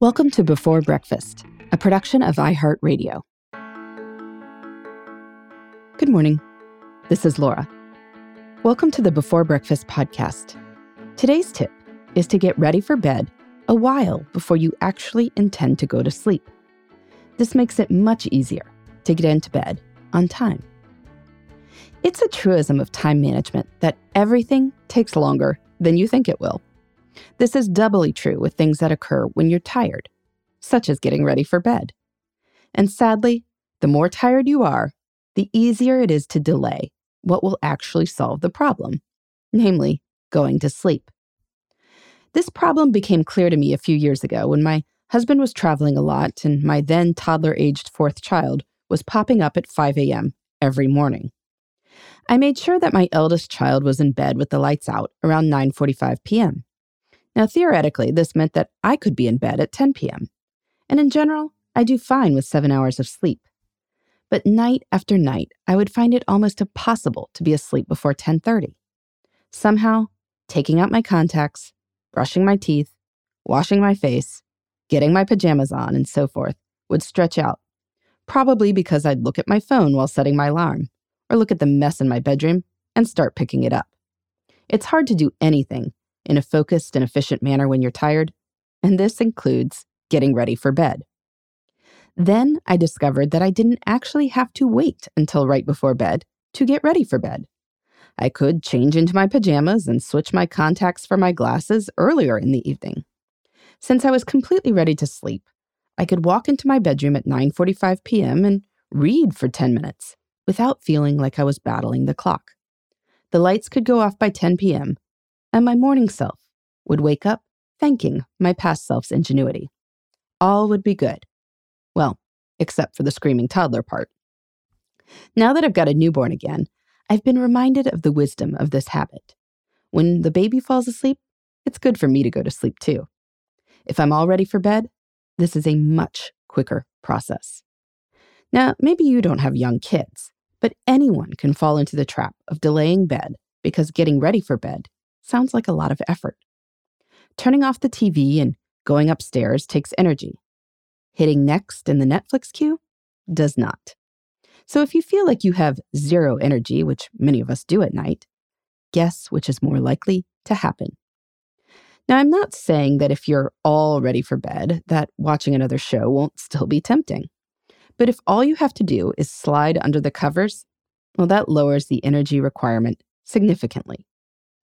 Welcome to Before Breakfast, a production of iHeartRadio. Good morning. This is Laura. Welcome to the Before Breakfast podcast. Today's tip is to get ready for bed a while before you actually intend to go to sleep. This makes it much easier to get into bed on time. It's a truism of time management that everything takes longer than you think it will. This is doubly true with things that occur when you're tired, such as getting ready for bed. And sadly, the more tired you are, the easier it is to delay what will actually solve the problem, namely, going to sleep. This problem became clear to me a few years ago when my husband was traveling a lot and my then toddler aged fourth child was popping up at 5 a.m. every morning. I made sure that my eldest child was in bed with the lights out around 9:45 p.m. Now, theoretically, this meant that I could be in bed at 10 p.m. And in general, I do fine with seven hours of sleep. But night after night, I would find it almost impossible to be asleep before 10:30. Somehow, taking out my contacts, brushing my teeth, washing my face, getting my pajamas on, and so forth would stretch out. Probably because I'd look at my phone while setting my alarm, or look at the mess in my bedroom and start picking it up. It's hard to do anything in a focused and efficient manner when you're tired, and this includes getting ready for bed. Then I discovered that I didn't actually have to wait until right before bed to get ready for bed. I could change into my pajamas and switch my contacts for my glasses earlier in the evening. Since I was completely ready to sleep, I could walk into my bedroom at 9:45 p.m. and read for 10 minutes without feeling like I was battling the clock. The lights could go off by 10 p.m., and my morning self would wake up thanking my past self's ingenuity. All would be good. Well, except for the screaming toddler part. Now that I've got a newborn again, I've been reminded of the wisdom of this habit. When the baby falls asleep, it's good for me to go to sleep too. If I'm all ready for bed, this is a much quicker process. Now, maybe you don't have young kids, but anyone can fall into the trap of delaying bed because getting ready for bed sounds like a lot of effort. Turning off the TV and going upstairs takes energy. Hitting next in the Netflix queue does not. So if you feel like you have zero energy, which many of us do at night, guess which is more likely to happen. Now, I'm not saying that if you're all ready for bed, that watching another show won't still be tempting. But if all you have to do is slide under the covers, well, that lowers the energy requirement significantly.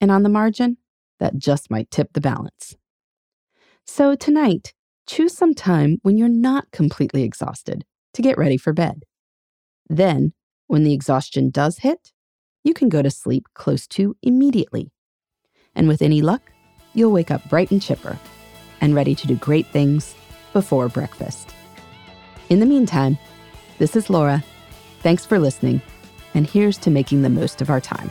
And on the margin, that just might tip the balance. So tonight, choose some time when you're not completely exhausted to get ready for bed. Then, when the exhaustion does hit, you can go to sleep close to immediately. And with any luck, you'll wake up bright and chipper and ready to do great things before breakfast. In the meantime, this is Laura. Thanks for listening, and here's to making the most of our time.